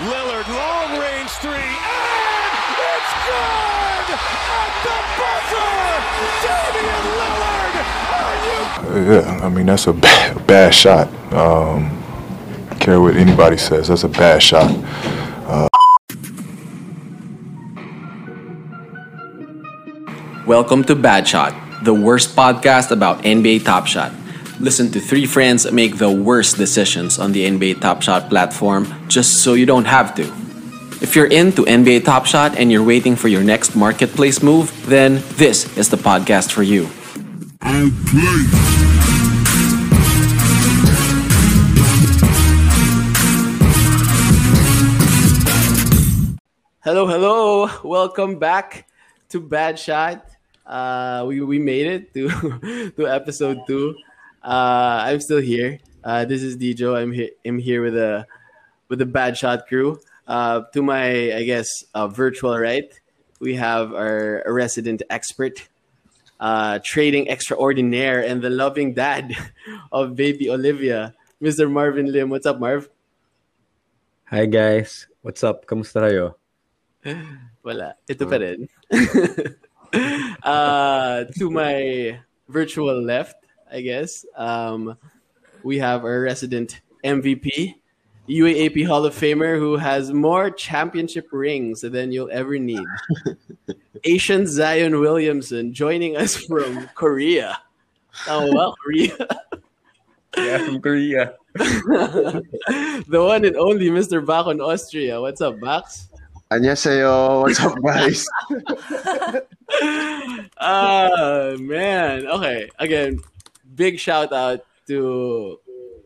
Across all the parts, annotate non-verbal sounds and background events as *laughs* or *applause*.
Lillard, long range three, and it's good at the buzzer. Damian Lillard, are you? Yeah, I mean that's a bad, bad shot. Um, care what anybody says, that's a bad shot. Welcome to Bad Shot, the worst podcast about NBA Top Shot. Listen to three friends make the worst decisions on the NBA Top Shot platform just so you don't have to. If you're into NBA Top Shot and you're waiting for your next marketplace move, then this is the podcast for you. Hello, hello. Welcome back to Bad Shot. Uh, we, we made it to, *laughs* to episode two. Uh, I'm still here. Uh, this is Dijo. I'm, he- I'm here with a with the Bad Shot crew. Uh, to my, I guess, uh, virtual right, we have our resident expert, uh, trading extraordinaire, and the loving dad *laughs* of baby Olivia, Mr. Marvin Lim. What's up, Marv? Hi guys, what's up? Kamusta kayo? *laughs* Wala. Ito pa rin. *laughs* uh, to my virtual left, I guess. Um, we have our resident MVP, UAAP Hall of Famer, who has more championship rings than you'll ever need. *laughs* Asian Zion Williamson joining us from Korea. Oh well, Korea. yeah, from Korea. *laughs* the one and only Mr. Bach in Austria. What's up, Bax? Annyeonghaseyo. What's up, guys? *laughs* Ah, uh, man. Okay. Again, big shout out to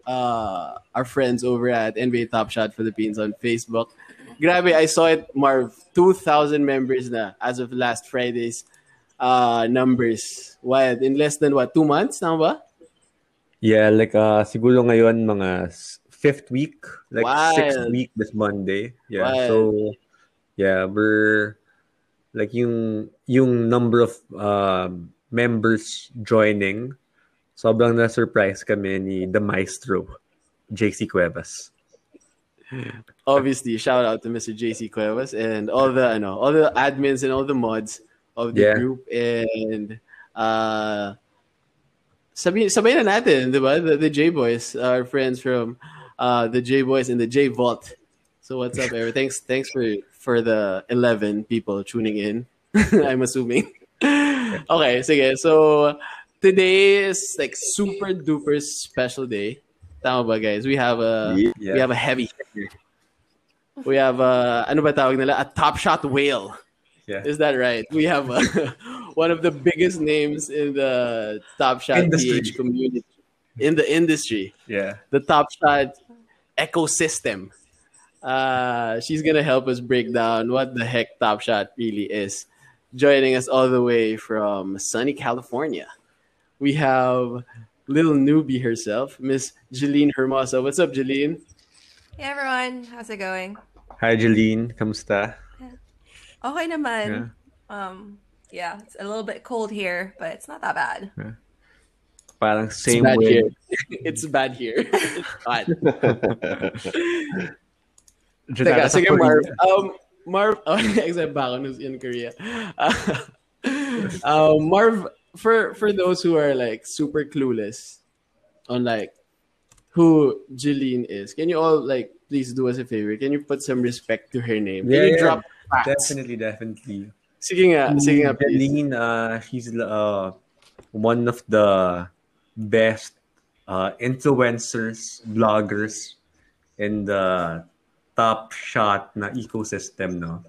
uh, our friends over at NBA Top Shot Philippines on Facebook. Grabe, I saw it, Marv. 2,000 members na as of last Friday's uh, numbers. Wild. In less than what, two months? Tama ba? Yeah, like uh, siguro ngayon mga fifth week, like sixth Wild. week this Monday. Yeah, Wild. so yeah, we're like yung yung number of um, members joining. Sobrang na surprise kami ni the maestro, JC Cuevas. Obviously, shout out to Mr. JC Cuevas and all the ano, all the admins and all the mods of the Yeah. group and uh sabi sabay na natin, 'di ba? The, the J Boys, our friends from uh the J Boys and the J Vault. So what's up, everyone? Thanks thanks for for the 11 people tuning in. *laughs* I'm assuming. okay, sige. So today is like super duper special day. Tama ba, guys? We have a Yeah. we have a heavy hitter. We have a ano ba tawag nila? A top shot whale. Yeah. Is that right? We have a, *laughs* one of the biggest names in the top shot Industry. Community in the industry. Yeah. The top shot ecosystem. Uh, she's gonna help us break down what the heck Top Shot really is. Joining us all the way from sunny California, we have little newbie herself, Miss Jelyn Hermosa. What's up, Jelyn? Hey everyone, how's it going? Hi Jelyn, kamusta? Okay naman. Um, yeah, it's a little bit cold here, but it's not that bad. Yeah. Parang It's same bad with here. *laughs* it's bad here. It's hot. *laughs* Teka, sige, Marv. Um, Marv, *laughs* oh, except Bakon who's in Korea. Uh, um, Marv, for for those who are like super clueless on like who Jelyn is, can you all like please do us a favor? Can you put some respect to her name? Can Yeah, you yeah. drop facts? Definitely, definitely. Sige nga, sige nga. Jelyn, uh, she's uh, one of the best uh, influencers, bloggers in the top shot na ecosystem, no?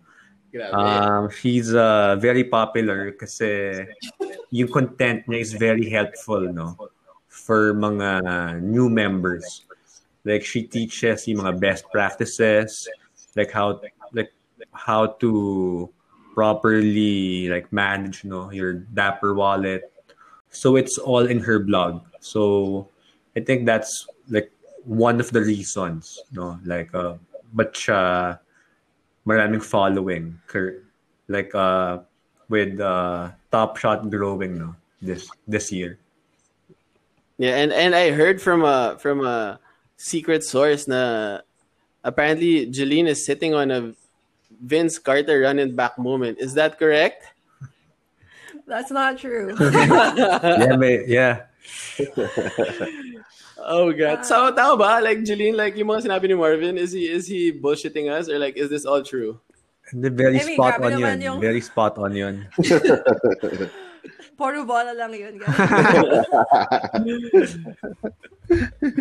Grabe. Um, she's uh, very popular kasi *laughs* yung content niya is very helpful, no? For mga new members. Like she teaches yung mga best practices, like how like how to properly like manage no your Dapper wallet. So it's all in her blog. So I think that's like one of the reasons, no? Like uh but siya maraming following like uh with uh top shot growing no this this year. Yeah, and and I heard from a from a secret source na apparently Jelyn is sitting on a Vince Carter running back moment. Is that correct? *laughs* That's not true. *laughs* yeah, may, yeah. *laughs* Oh god. So tama ba? Like Jelyn, like yung mga sinabi ni Marvin, is he is he bullshitting us or like is this all true? Hindi, very I mean, spot grabe on naman yun. yung- Very spot on yun. *laughs* Puro bola lang yun, guys. *laughs*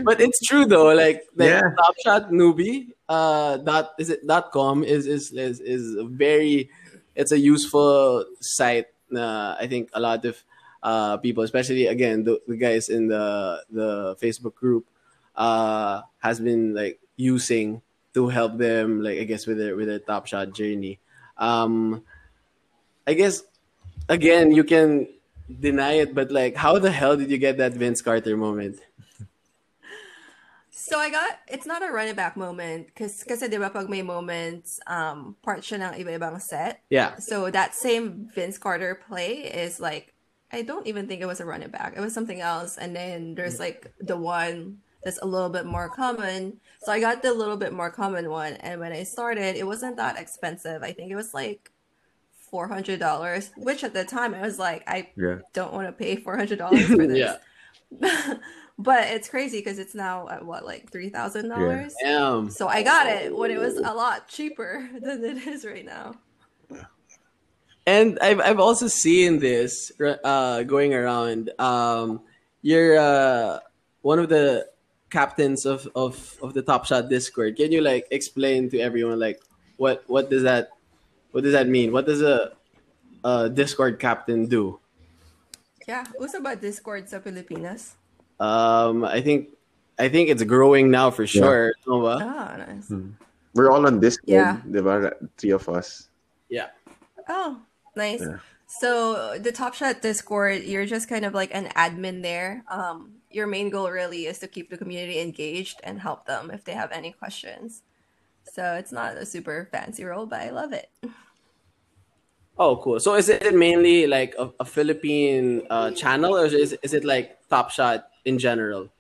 But it's true though. Like the Yeah. Top Shot newbie uh dot is it dot com is is is is a very it's a useful site. Uh, I think a lot of uh people, especially again the, the guys in the the Facebook group, uh has been like using to help them like I guess with their with their Top Shot journey. Um, I guess again you can deny it, but like how the hell did you get that Vince Carter moment? So I got, it's not a running back moment because kasi di ba pag may moments, um, part siya ng iba-ibang set. Yeah. So that same Vince Carter play is like, I don't even think it was a running back. It was something else. And then there's like the one that's a little bit more common. So I got the little bit more common one. And when I started, it wasn't that expensive. I think it was like $400, which at the time I was like, I Yeah. don't want to pay $400 for this. *laughs* *laughs* But it's crazy because it's now at what, like $3,000? Damn. So I got it when it was a lot cheaper *laughs* than it is right now. And I've I've also seen this uh, going around. Um, you're uh, one of the captains of, of, of the Top Shot Discord. Can you like explain to everyone like what what does that what does that mean? What does a, a Discord captain do? Yeah, uso about Discord sa Pilipinas? Um, I think I think it's growing now for sure. No ba? Ah, nice. We're all on Discord, Yeah. di ba? Three of us. Yeah. Oh, nice. Yeah. So the Top Shot Discord, you're just kind of like an admin there. Um, your main goal really is to keep the community engaged and help them if they have any questions. So it's not a super fancy role, but I love it. *laughs* Oh, cool. So is it mainly like a, a Philippine uh, channel, or is is it like Top Shot in general?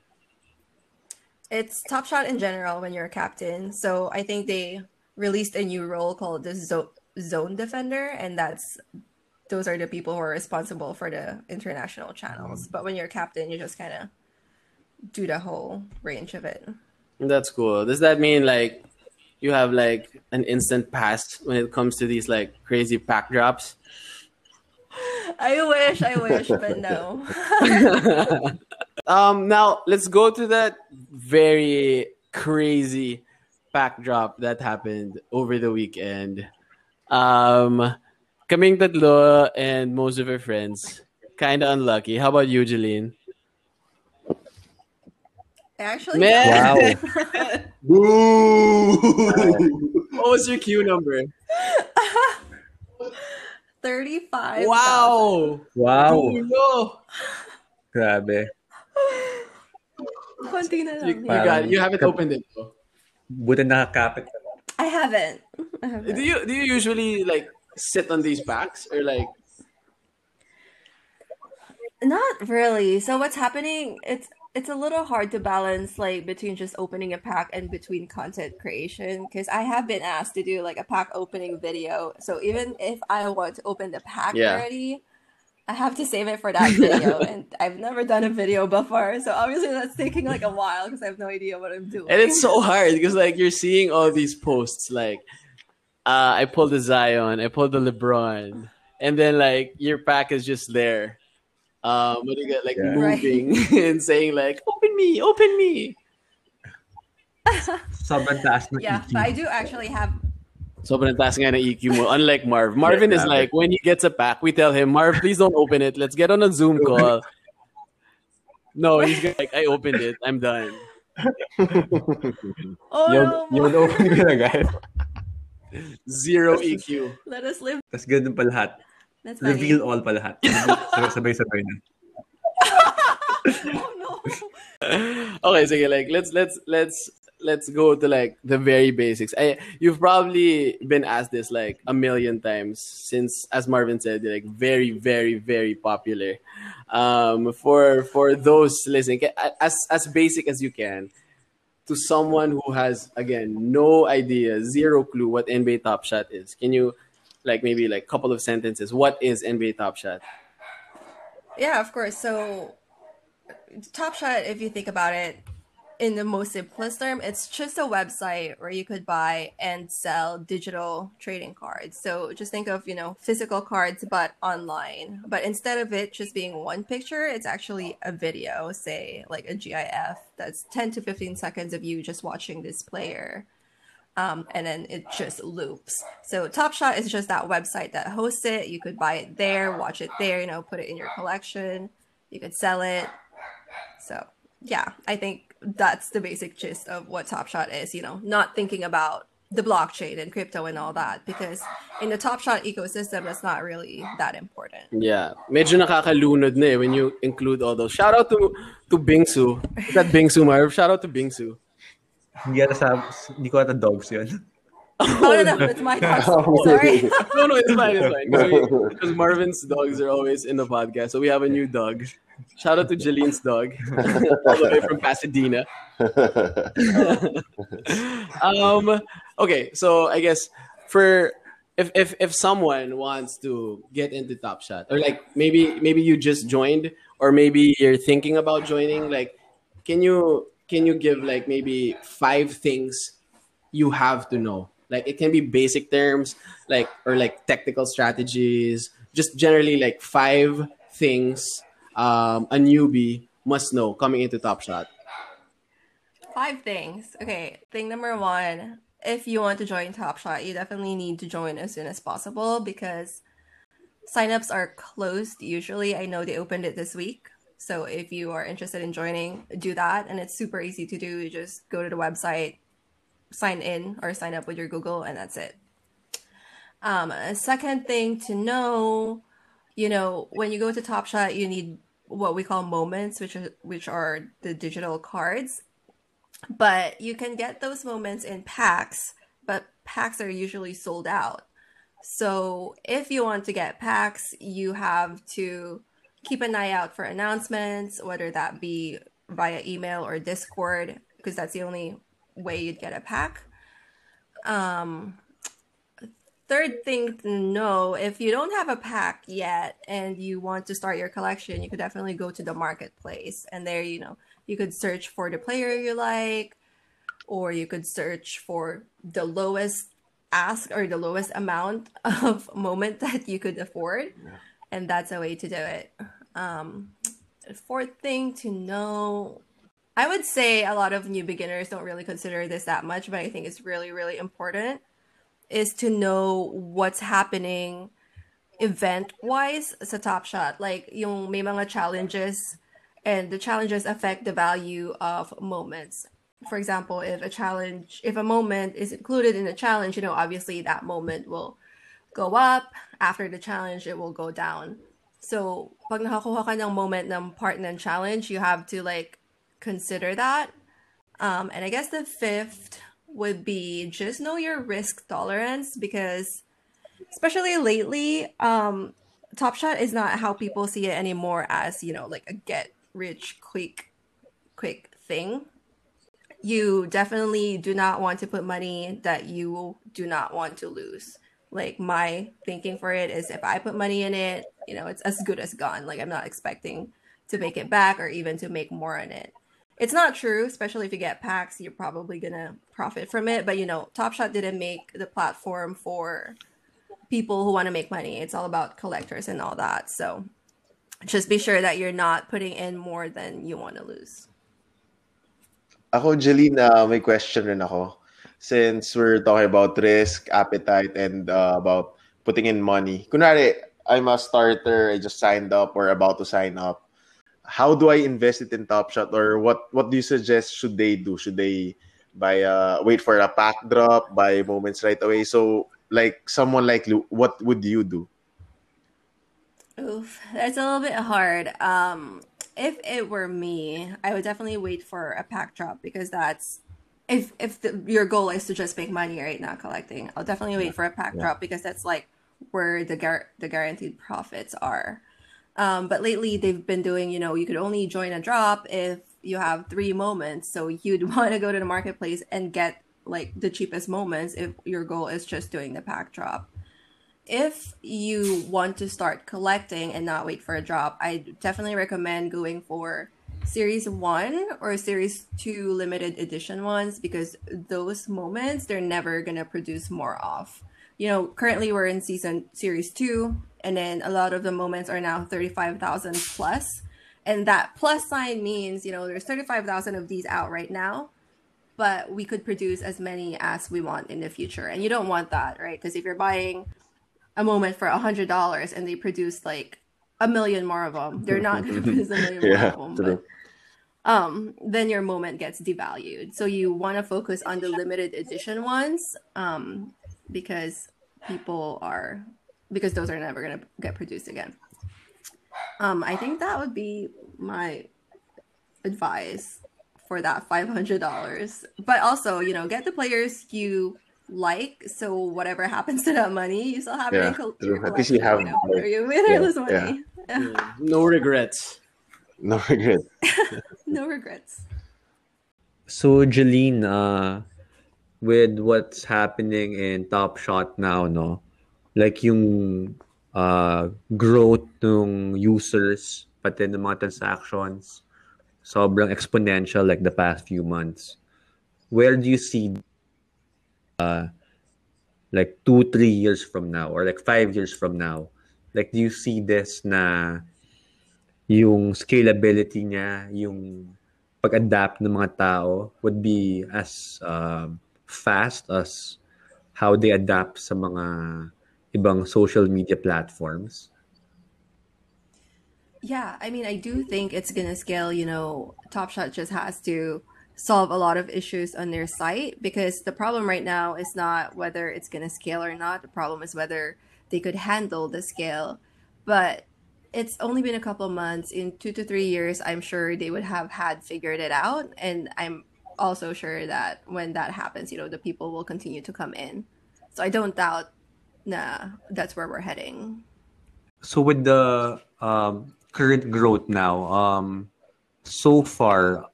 It's Top Shot in general when you're a captain. So I think they released a new role called the Zo- Zone Defender, and that's those are the people who are responsible for the international channels. But when you're a captain, you just kind of do the whole range of it. That's cool. Does that mean like you have like an instant pass when it comes to these like crazy pack drops? *laughs* I wish, I wish, but no. *laughs* Um, now let's go to that very crazy pack drop that happened over the weekend. Um, kaming tatlo and most of her friends kind of unlucky. How about you, Jelyn? Actually, Man, *laughs* Boo! what was your queue number? 35. Wow, Wow. Dulo. Grabe. Konti na lang. You, you got you haven't opened it. though. Buti nakakapit ka. I haven't. I haven't. Do you do you usually like sit on these packs or like Not really. So what's happening? It's it's a little hard to balance like between just opening a pack and between content creation because I have been asked to do like a pack opening video. So even if I want to open the pack Yeah. already, I have to save it for that video, *laughs* and I've never done a video before. So obviously that's taking like a while because I have no idea what I'm doing. and it's so hard because like you're seeing all these posts like uh I pulled the Zion, I pulled the LeBron, and then like your pack is just there. Um but you get like Yeah. Right. moving *laughs* and saying like open me, open me. *laughs* Sobrang taas ng yeah, EQ. but I do actually have Sobrang taas nga ng EQ mo. Unlike Marv. *laughs* Marvin is like, when he gets a pack, we tell him, Marv, please don't open it. Let's get on a Zoom call. No, he's like, I opened it. I'm done. oh Yung, no, yung open ko na guys. Zero EQ. let us live. Tapos ganun pa lahat. That's funny. Reveal all pa lahat. Sabay-sabay na. *laughs* oh no. okay, so like let's let's let's let's go to like the very basics. I you've probably been asked this like a million times since, as Marvin said, you're, like very very very popular. Um, for for those listening, as as basic as you can. to someone who has again no idea, zero clue what NBA Top Shot is? Can you like maybe like couple of sentences? What is NBA Top Shot? Yeah, of course. So, Top Shot, if you think about it, in the most simplest term, it's just a website where you could buy and sell digital trading cards. So just think of, you know, physical cards but online. But instead of it just being one picture, it's actually a video, say like a GIF that's 10 to 15 seconds of you just watching this player. Um, and then it just loops. So Top Shot is just that website that hosts it. You could buy it there, watch it there, you know, put it in your collection. You could sell it. So yeah, I think that's the basic gist of what Top Shot is, you know, not thinking about the blockchain and crypto and all that because in the Top Shot ecosystem, that's not really that important. Yeah, medyo nakakalunod na eh when you include all those. Shout out to to Bingsu. Is that Bingsu, Marv? Shout out to Bingsu. Hindi ata sa, hindi ko ata dogs yun. Oh, no, no, that's my thoughts. Sorry. no, no, it's fine, it's fine. Because, *laughs* because Marvin's dogs are always in the podcast, so we have a new dog. Shout out to Jelyn's dog, *laughs* all the way from Pasadena. *laughs* um, okay, so I guess for if if if someone wants to get into Top Shot, or like maybe maybe you just joined, or maybe you're thinking about joining, like, can you can you give like maybe five things you have to know? Like it can be basic terms, like or like technical strategies, just generally like five things um, a newbie must know coming into Top Shot. Five things. Okay, thing number one: if you want to join Top Shot, you definitely need to join as soon as possible because signups are closed usually. I know they opened it this week. So if you are interested in joining, do that. And it's super easy to do. You just go to the website, sign in or sign up with your Google, and that's it. Um, a second thing to know, you know, when you go to Top Shot, you need what we call moments, which are which are the digital cards. But you can get those moments in packs, but packs are usually sold out. So if you want to get packs, you have to keep an eye out for announcements, whether that be via email or Discord, because that's the only way you'd get a pack. Um, third thing to know if you don't have a pack yet and you want to start your collection, you could definitely go to the marketplace and there, you know, you could search for the player you like, or you could search for the lowest ask or the lowest amount *laughs* of moment that you could afford. Yeah. And that's a way to do it. Um, fourth thing to know I would say a lot of new beginners don't really consider this that much, but I think it's really, really important is to know what's happening event wise sa Top Shot. Like yung may mga challenges and the challenges affect the value of moments. For example, if a challenge, if a moment is included in a challenge, you know, obviously that moment will go up. After the challenge, it will go down. So, pag nakakuha ka ng moment ng part ng challenge, you have to like consider that. Um, and I guess the fifth would be just know your risk tolerance because especially lately um top shot is not how people see it anymore as you know like a get rich quick quick thing you definitely do not want to put money that you do not want to lose like my thinking for it is if i put money in it you know it's as good as gone like i'm not expecting to make it back or even to make more on it it's not true, especially if you get packs, you're probably gonna profit from it. But you know, Top Shot didn't make the platform for people who want to make money. It's all about collectors and all that. So just be sure that you're not putting in more than you want to lose. Ako, Jelyn, uh, may question rin ako. Since we're talking about risk, appetite, and uh, about putting in money. Kunwari, I'm a starter, I just signed up or about to sign up how do I invest it in Top Shot or what what do you suggest should they do? Should they buy uh wait for a pack drop, buy moments right away? So like someone like Lou, what would you do? Oof, that's a little bit hard. Um if it were me, I would definitely wait for a pack drop because that's if if the, your goal is to just make money right now collecting, I'll definitely wait for a pack yeah. drop because that's like where the gar- the guaranteed profits are. Um, but lately they've been doing, you know, you could only join a drop if you have three moments, so you'd *laughs* want to go to the marketplace and get like the cheapest moments if your goal is just doing the pack drop. If you want to start collecting and not wait for a drop, I definitely recommend going for series 1 or series 2 limited edition ones because those moments they're never to produce more of. You know, currently we're in season series 2 and then a lot of the moments are now 35,000 plus. And that plus sign means you know there's 35,000 of these out right now but we could produce as many as we want in the future. And you don't want that right? Because if you're buying a moment for a hundred dollars and they produce like a million more of them they're not to *laughs* produce a million Yeah, more of them but, um then your moment gets devalued so you want to focus on the limited edition ones um because people are because those are never going to get produced again um, I think that would be my advice for that five hundred dollars. But also, you know, get the players you like. So whatever *laughs* happens to that money, you still have it Yeah, in col- your At least you collection, have, know, like, you win or yeah, lose money. *laughs* No regrets. No regret. *laughs* no regrets. So, Jeline, uh, with what's happening in Top Shot now, no? Like yung uh, growth ng users, pati ng mga transactions, sobrang exponential like the past few months. Where do you see uh, like two, three years from now or like five years from now? Like, do you see this na yung scalability niya, yung pag-adapt ng mga tao would be as um, fast as how they adapt sa mga ibang social media platforms. Yeah, I mean, I do think it's gonna scale. You know, Top Shot just has to solve a lot of issues on their site because the problem right now is not whether it's gonna scale or not. The problem is whether they could handle the scale. But it's only been a couple months. In two to three years, I'm sure they would have had figured it out, and I'm also sure that when that happens, you know, the people will continue to come in. So I don't doubt. Nah, that's where we're heading. So with the um, current growth now, um, so far,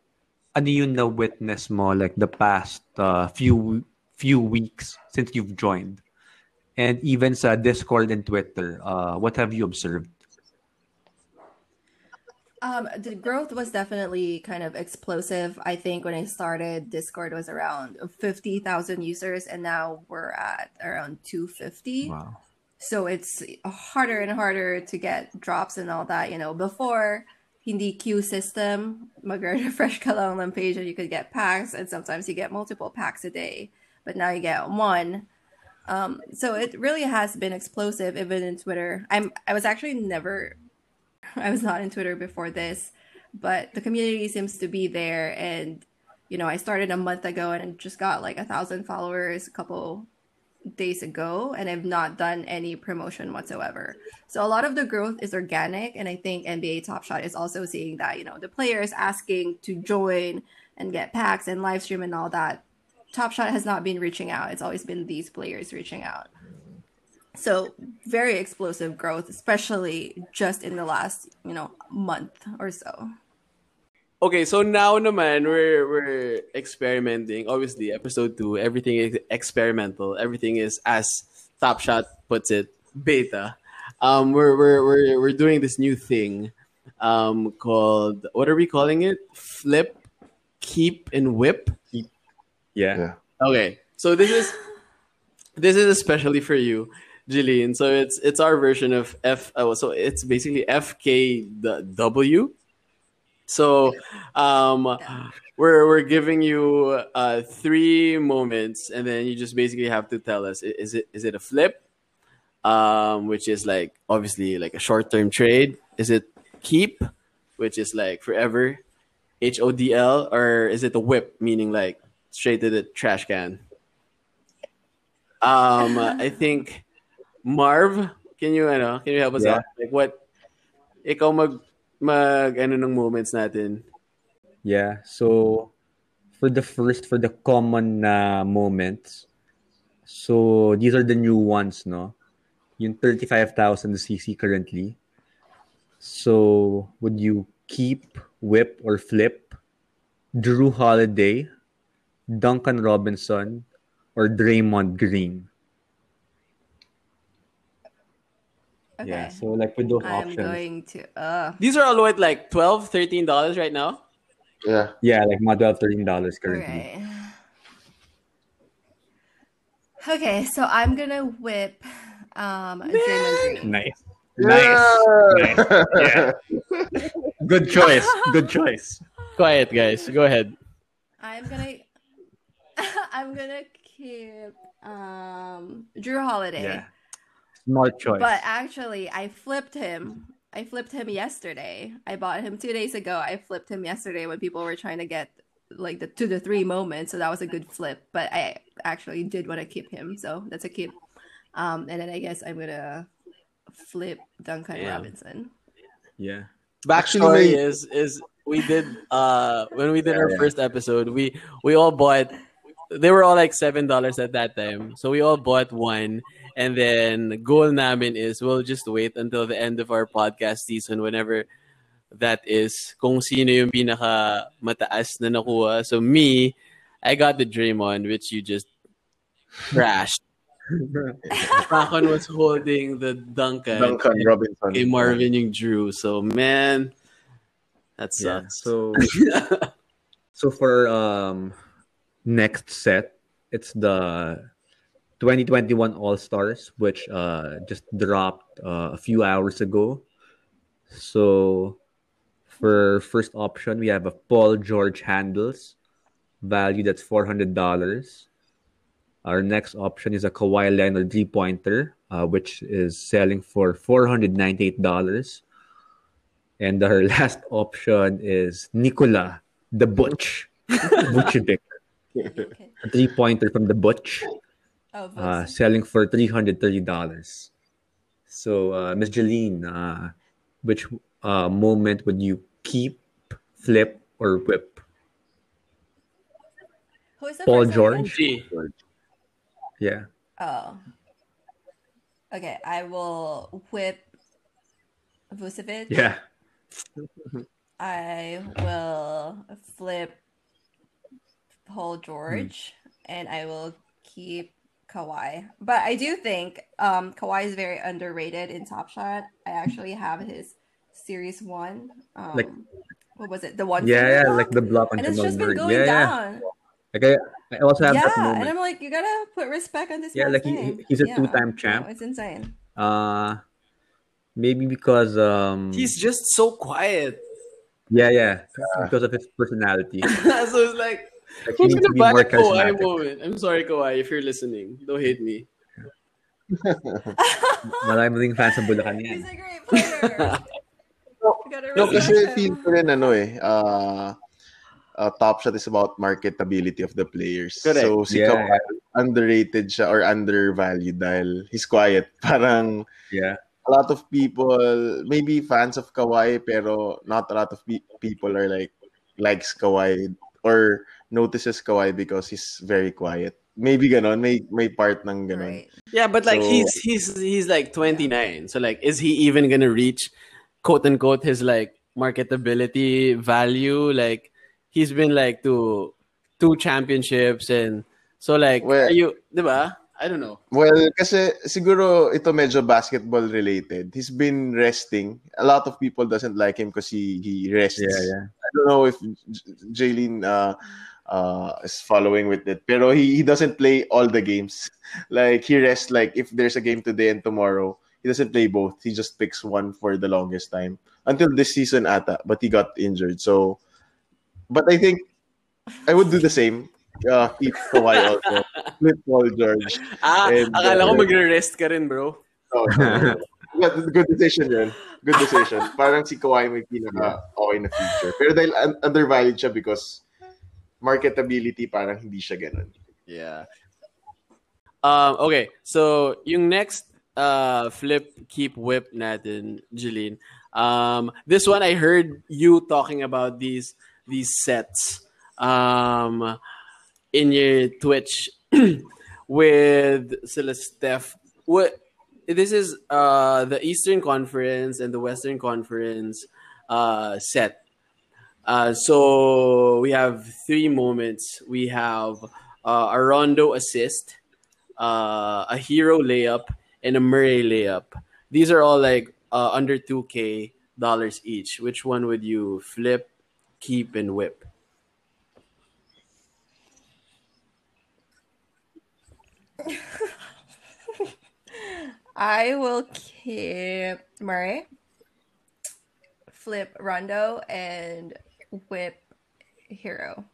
ano yung na-witness mo like the past uh, few few weeks since you've joined? And even sa Discord and Twitter, uh, what have you observed? Um, the growth was definitely kind of explosive. I think when I started, Discord was around 50,000 users, and now we're at around 250. Wow. So it's harder and harder to get drops and all that. You know, before, hindi queue system, mag-refresh *laughs* ka lang ng page and you could get packs, and sometimes you get multiple packs a day. But now you get one. Um, so it really has been explosive, even in Twitter. I'm I was actually never *laughs* I was not in Twitter before this, but the community seems to be there. And, you know, I started a month ago and just got like a thousand followers a couple days ago, and I've not done any promotion whatsoever. So a lot of the growth is organic. And I think NBA Top Shot is also seeing that, you know, the players asking to join and get packs and live stream and all that. Top Shot has not been reaching out. It's always been these players reaching out. So very explosive growth, especially just in the last, you know, month or so. Okay, so now naman we're we're experimenting. Obviously, episode two, everything is experimental. Everything is as Top Shot puts it, beta. Um, we're we're we're we're doing this new thing, um, called what are we calling it? Flip, keep, and whip. Yeah. Yeah. Okay, so this is this is especially for you, Jillian. So it's it's our version of F. Oh, so it's basically FKW. So um, we're we're giving you uh, three moments, and then you just basically have to tell us is it is it a flip, um, which is like obviously like a short term trade. Is it keep, which is like forever, H O D L, or is it a whip, meaning like straight to the trash can? Um, I think Marv, can you ano, can you help us Yeah. out? Like what ikaw mag mag ano ng moments natin? Yeah. So for the first, for the common na moments, so these are the new ones, no? Yung 35,000 CC currently. So would you keep, whip, or flip Jrue Holiday, Duncan Robinson, or Draymond Green. Okay. Yeah, so like with those I'm options. going to. Uh, These are all what like 12 $13 right now? Yeah. Yeah, like mga 12 $13 currently. okay. Okay, so I'm gonna whip um Draymond Green. Nice. Nice. nice. *laughs* Yeah. Good choice. Good choice. Quiet, guys. Go ahead. I'm gonna *laughs* I'm gonna keep um Jrue Holiday. Yeah. Smart choice. But actually I flipped him. I flipped him yesterday. I bought him two days ago. I flipped him yesterday when people were trying to get like the two to three moments. So that was a good flip. But I actually did want to keep him. So that's a keep. Um and then I guess I'm gonna flip Duncan Yeah. Robinson. yeah. Backstory Actually, is is we did uh when we did Yeah, our yeah. first episode, we we all bought they were all like seven dollars at that time. So we all bought one and then goal namin is we'll just wait until the end of our podcast season whenever that is kung sino yung pinaka mataas na nakuha. So me, I got the dream Draymond which you just crashed. *laughs* Rakon was holding the Duncan. Duncan Robinson. Kay Marvin yung Jrue. So man, that Yeah. sucks. So *laughs* so for um next set, it's the 2021 All Stars, which uh just dropped uh, a few hours ago. So for first option, we have a Paul George handles, value that's four hundred dollars. Our next option is a Kawhi Leonard three pointer, uh, which is selling for four hundred ninety eight dollars. And our *laughs* last option is Nikola the Butch *laughs* Vucevic, Okay. a three pointer from the Butch, Oh, uh, selling for three hundred thirty dollars. So, uh, Miss Jelyn, uh, which uh, moment would you keep, flip, or whip? Who is the Paul first one again? George? Yeah. Oh. Okay, I will whip Vucevic. Yeah. I will flip Paul George and I will keep Kawhi. But I do think um Kawhi is very underrated in Top Shot. I actually have his series one. Um Like- what was it? The one Yeah, yeah, block? like the block on and it's Jamal just been going Yeah, yeah. down. Like I, I also have Yeah, that and. I'm like, you gotta put respect on this. Yeah, like he- he's a Yeah. two-time No, champ. it's insane. Uh, maybe because um, He's just so quiet. yeah, yeah, *laughs* because of his personality. *laughs* so it's like, Like, he who's gonna be buy more a Kawhi charismatic. moment? I'm sorry, Kawhi, if you're listening. Don't hate me. *laughs* Marami ring fans sa Bulacan He's a great player. You *laughs* No, respect kasi him. feel ko rin ano eh, uh, uh, Top Shot is about marketability of the players. Correct. So si Yeah. Kawhi, underrated siya or undervalued dahil he's quiet. *laughs* Parang Yeah. a lot of people, maybe fans of Kawhi, pero not a lot of pe- people are like, likes Kawhi or notices Kawhi because he's very quiet. Maybe ganon, may, may part ng ganon. Right. Yeah, but like So- he's he's he's like 29. So like is he even gonna reach quote unquote his like marketability value? Like he's been like to two championships and so like Well- are you diba? I don't know. Well, kasi siguro ito medyo basketball related. He's been resting. A lot of people doesn't like him because he, he rests. Yeah, yeah. I don't know if J- Jelyn uh, uh, is following with it. Pero he, he doesn't play all the games. *laughs* Like he rests like if there's a game today and tomorrow, he doesn't play both. He just picks one for the longest time. Until this season ata, but he got injured. So but I think I would do the same. Uh, keep Kawhi *laughs* also. Flip Paul George. Ah, And, akala ko uh, magre-rest ka rin, bro. Oh, good, good decision yun. Good decision. Parang si Kawhi may pinaka okay na future. Pero dahil un- undervalued siya because marketability parang hindi siya ganun. Yeah. Um, okay, so yung next uh, flip, keep, whip natin, Jelyn. Um, this one I heard you talking about these these sets um, in your Twitch *clears throat* with sila Steph. What this is uh, the Eastern Conference and the Western Conference uh, set. Uh, so we have three moments. We have uh, a Rondo assist, uh, a Herro layup, and a Murray layup. These are all like uh, under 2K dollars each. Which one would you flip, keep, and whip? I will keep Murray, flip Rondo, and whip Herro.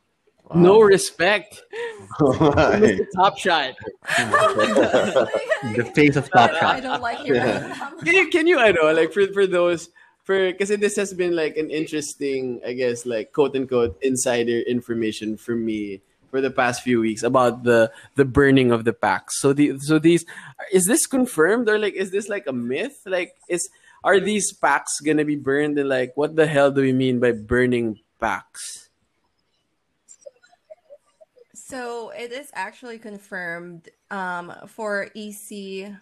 No respect. *laughs* Why? Top shot. *laughs* The face of Top I Shot. don't like Herro. *laughs* Can you can you I know like for for those for because this has been like an interesting I guess like quote unquote insider information for me for the past few weeks about the the burning of the packs. So the so these is this confirmed or like is this like a myth? Like is are these packs gonna be burned and like what the hell do we mean by burning packs? So it is actually confirmed um, for ECF,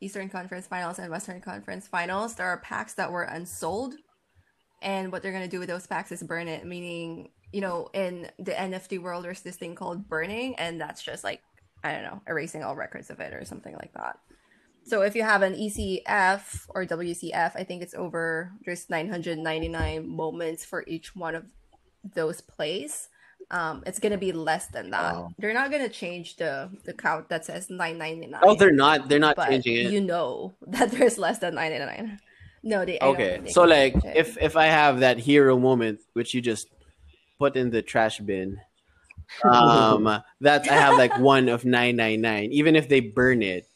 Eastern Conference Finals and Western Conference Finals. There are packs that were unsold, and what they're gonna do with those packs is burn it. Meaning, you know, in the NFT world, there's this thing called burning, and that's just like I don't know, erasing all records of it or something like that. So if you have an ECF or WCF, I think it's over. There's 999 moments for each one of those plays um it's gonna be less than that Wow. they're not gonna change the the count that says 999 Oh, they're not. They're not changing it. you know *laughs* that there's less than 999 no they Okay, so like if if I have that Herro moment, which you just put in the trash bin, *laughs* um, that I have like one of nine nine nine. Even if they burn it,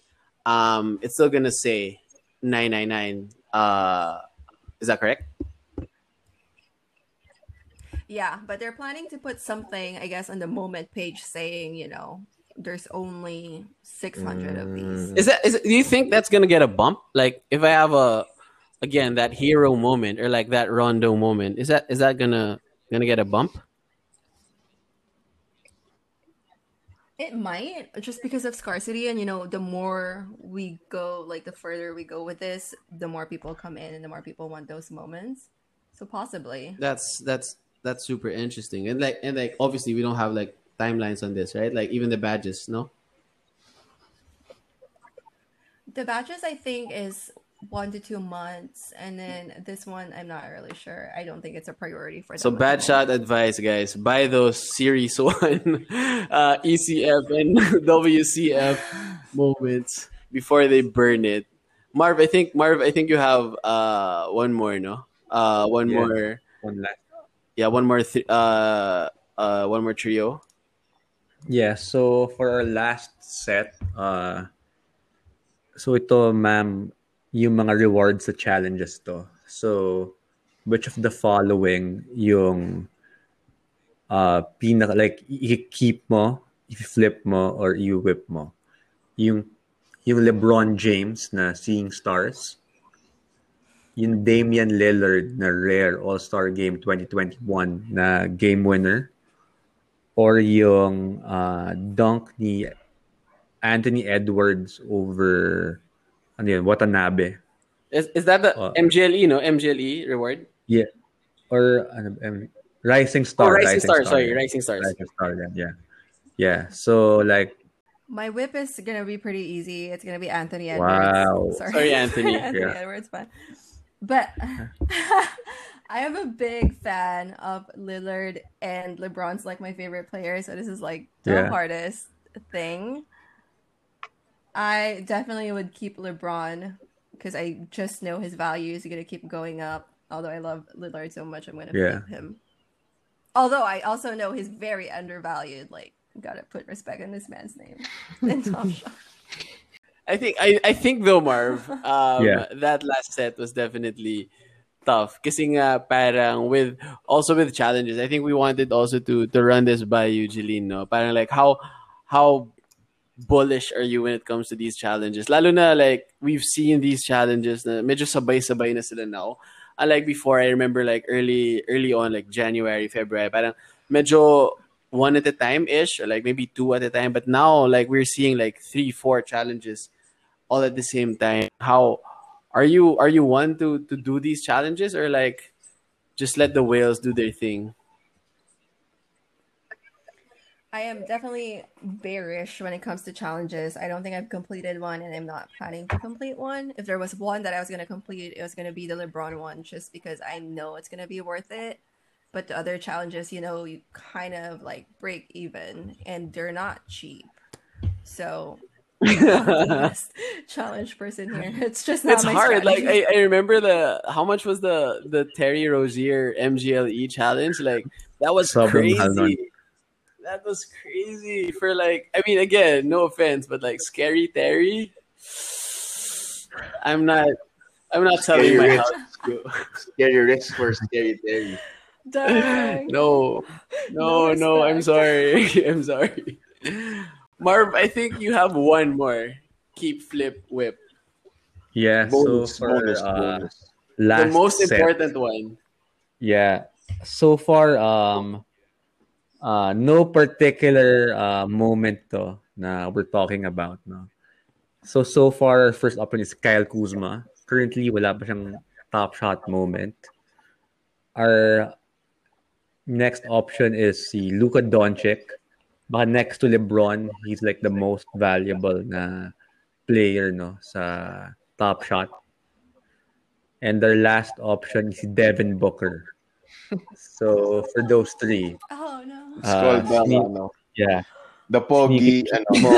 um, it's still gonna say nine nine nine. Uh, is that correct? yeah but they're planning to put something i guess on the moment page saying you know there's only 600 of these Is that is? it- Do you think that's gonna get a bump? Like if I have a again that Herro moment or like that Rondo moment, is that is that gonna gonna get a bump? It might just because of scarcity, and you know, the more we go, like the further we go with this, the more people come in, and the more people want those moments. So possibly, that's that's that's super interesting. And like and like obviously we don't have like timelines on this right? Like even the badges no? The badges I think is one to two months, and then this one I'm not really sure. I don't think it's a priority for them. so at the bad shot advice guys buy those series *laughs* one uh ecf and *laughs* wcf *sighs* moments before they burn it marv i think marv i think you have uh one more no uh one Yeah. more One last. yeah one more th- uh uh one more trio Yeah, so for our last set, uh, so ito, ma'am, yung mga rewards sa challenges to. So, which of the following yung uh, pinaka, like, i-keep mo, i-flip mo, or i-whip mo? Yung, yung LeBron James na Seeing Stars, yung Damian Lillard na Rare All-Star Game 2021 na game winner, or yung uh, dunk ni Anthony Edwards over ano yun, Watanabe. is, is that the Uh, mgle no mgle reward Yeah. Or ano, um, Rising oh Star. rising, star sorry rising stars Rising Star, yeah, yeah. Yeah. So like My whip is gonna be pretty easy. It's gonna be Anthony Edwards. Wow. Sorry, Anthony. *laughs* Anthony Yeah. Edwards, but but *laughs* I am a big fan of Lillard and LeBron's like my favorite player. So this is like the Yeah. hardest thing. I definitely would keep LeBron because I just know his value is gonna keep going up. Although I love Lillard so much, I'm gonna Yeah. flip him. Although I also know he's very undervalued. Like, gotta put respect in this man's name. *laughs* *laughs* In Top I think I, I think though Marv, *laughs* um, Yeah. that last set was definitely tough. Kasi nga parang with also with challenges. I think we wanted also to to run this by you, Jelyn, no? Parang like how how bullish are you when it comes to these challenges? Lalo na like we've seen these challenges na medyo sabay-sabay na sila now. Unlike before, I remember like early early on like January, February, parang medyo one at a time ish or like maybe two at a time but now like we're seeing like three four challenges all at the same time how are you are you one to to do these challenges or like just let the whales do their thing. I am definitely bearish when it comes to challenges. I don't think I've completed one, and I'm not planning to complete one. If there was one that I was going to complete, it was going to be the LeBron one, just because I know it's going to be worth it. But the other challenges, you know, you kind of like break even, and they're not cheap. So, *laughs* challenge person here. *laughs* It's just not it's my hard. Like. I, I remember the how much was the the Terry Rozier MGLE challenge? Like that was Sobrang mahal crazy. That was crazy for like. I mean, again, no offense, but like scary Terry. I'm not. I'm not telling Scary my Rich. house. to go. Scary risk for scary Terry. Dang. No, no, No no. I'm sorry. *laughs* I'm sorry. Marv, I think you have one more. Keep flip whip. Yeah, Bonus, so for bonus, uh, bonus. last the most set, important one. Yeah. So far, um, uh, no particular uh, moment to na we're talking about. No? So, so far, our first option is Kyle Kuzma. Currently, wala pa siyang top shot moment. Our next option is si Luka Doncic. Baka next to LeBron, he's like the most valuable na player no sa top shot. And our last option is Devin Booker. *laughs* So for those three, Oh no. Scroll uh, down, sneak- ano. yeah, The Pogi, Sneaky. ano. mo,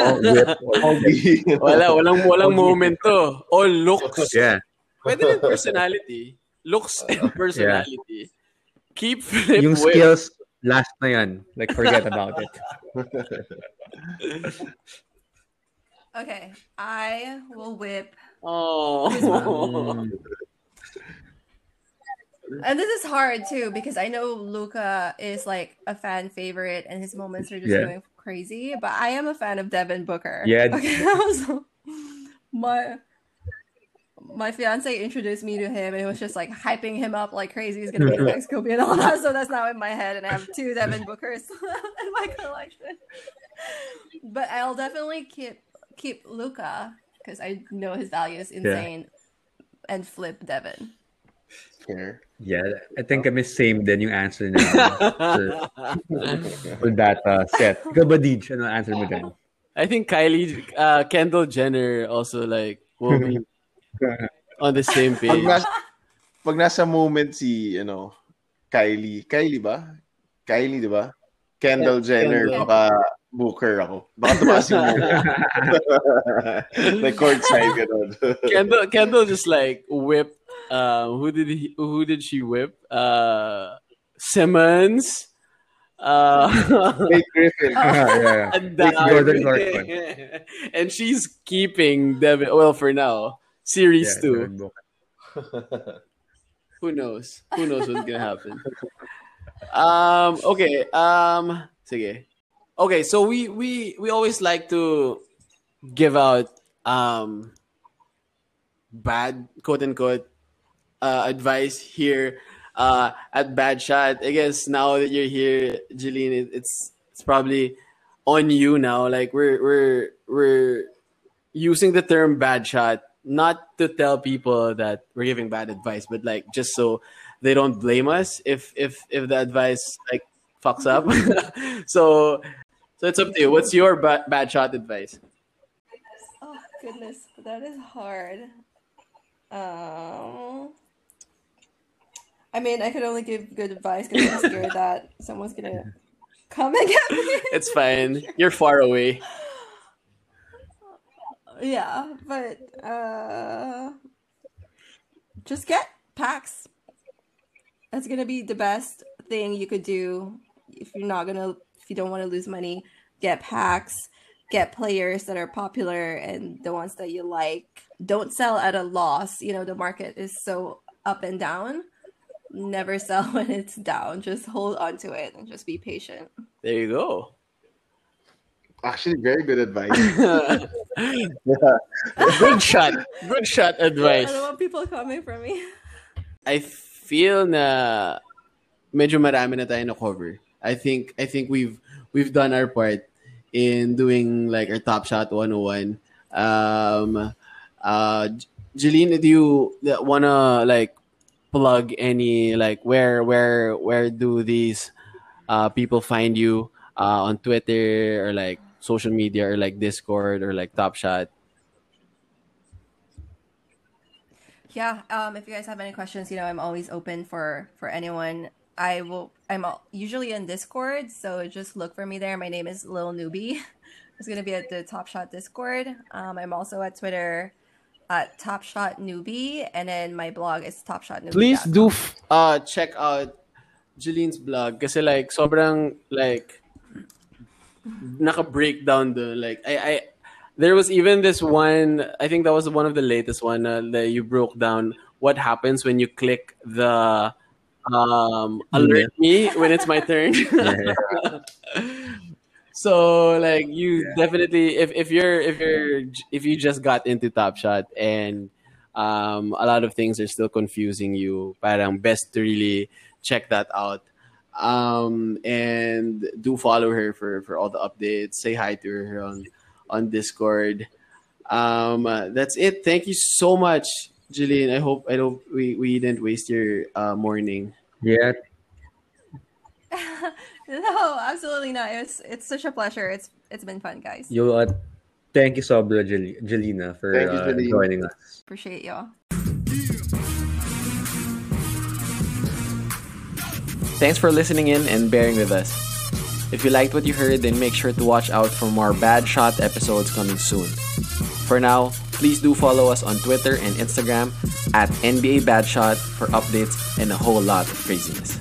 *laughs* Pogi. Wala, walang *laughs* walang moment to. All looks. *laughs* yeah, Pwede rin personality. Looks and personality. Yeah. Keep flip yung whip. skills last na yan. Like forget about it. Okay, I will whip. Oh. And this is hard too because I know Luka is like a fan favorite and his moments are just Yeah. going crazy. But I am a fan of Devin Booker. Yeah. *laughs* Okay. so my my fiance introduced me to him and it was just like hyping him up like crazy. He's gonna be the next Kobe and all that. So that's now in my head, and I have two Devin *laughs* Bookers *laughs* in my collection. But I'll definitely keep keep Luka because I know his value is insane, and flip Devin. Fair. Yeah, I think kami same din yung answer na for, for that uh, set. Ikaw ba, Deej? Ano answer mo din? I think Kylie, uh, Kendall Jenner also like will be *laughs* on the same Pag, page. nas, pag nasa moment si, ano, Kylie. Kylie ba? Kylie, di ba? Kendall Jenner, Kendall. baka Booker ako. Baka tumaas yung *laughs* *laughs* like courtside ganun. Kendall, Kendall just like whipped. Um, who did he? Who did she whip? Uh, Simmons. Uh, Griffin. *laughs* yeah, yeah. and It's down. Jordan Clarkson. and she's keeping Devin. Well, for now, series Yeah, two. *laughs* Who knows? Who knows what's gonna happen? Um. Okay. Um. Sige. Okay. So we we we always like to give out um bad quote unquote uh, advice here uh at Bad Shot. I guess now that you're here, Jelyn, it, it's it's probably on you now. Like we're we're we're using the term bad shot not to tell people that we're giving bad advice, but like just so they don't blame us if if if the advice like fucks up. *laughs* so so it's up to you. What's your ba- bad shot advice? Oh goodness, that is hard. Um, I mean, I could only give good advice because I'm scared *laughs* that someone's gonna come and get me. It's fine. You're far away. yeah, but uh, just get packs. That's gonna be the best thing you could do if you're not gonna if you don't want to lose money. Get packs, get players that are popular and the ones that you like. Don't sell at a loss. You know the market is so up and down. Never *laughs* sell when it's down. Just hold on to it and just be patient. There you go. Actually, very good advice. *laughs* *laughs* Good shot. Good shot advice. I advice. don't want people coming for me. I feel na medyo marami na tayo na cover. I think I think we've we've done our part in doing like our top shot 101. Um uh Jelyn, do you wanna like plug any like where where where do these uh, people find you uh, on Twitter or like social media or like Discord or like Top Shot? Yeah, um, if you guys have any questions, you know, I'm always open for for anyone. I will. I'm al- usually in Discord, so just look for me there. My name is Lil Noobie. *laughs* It's gonna be at the Top Shot Discord. Um, I'm also at Twitter at Top Shot Noobie, and then my blog is Top Shot Noobie. Please do f- uh check out Jelyn's blog kasi like sobrang like naka breakdown the like I I there was even this one I think that was one of the latest one uh, that you broke down what happens when you click the um alert me when it's my turn. *laughs* *laughs* so like you definitely if, if you're if you're if you just got into Top Shot and um a lot of things are still confusing you, parang best to really check that out. Um and do follow her for for all the updates. Say hi to her on on Discord. Um uh, that's it. Thank you so much, Jelyn. I hope I hope we, we didn't waste your uh, morning. Yeah. *laughs* *laughs* no, absolutely not. It's it's such a pleasure. It's it's been fun, guys. You, uh, thank you, Sobra Jel- Jelyn, for you, uh, joining us. Appreciate y'all. Thanks for listening in and bearing with us. If you liked what you heard, then make sure to watch out for more Bad Shot episodes coming soon. For now, please do follow us on Twitter and Instagram at NBA Bad Shot for updates and a whole lot of craziness.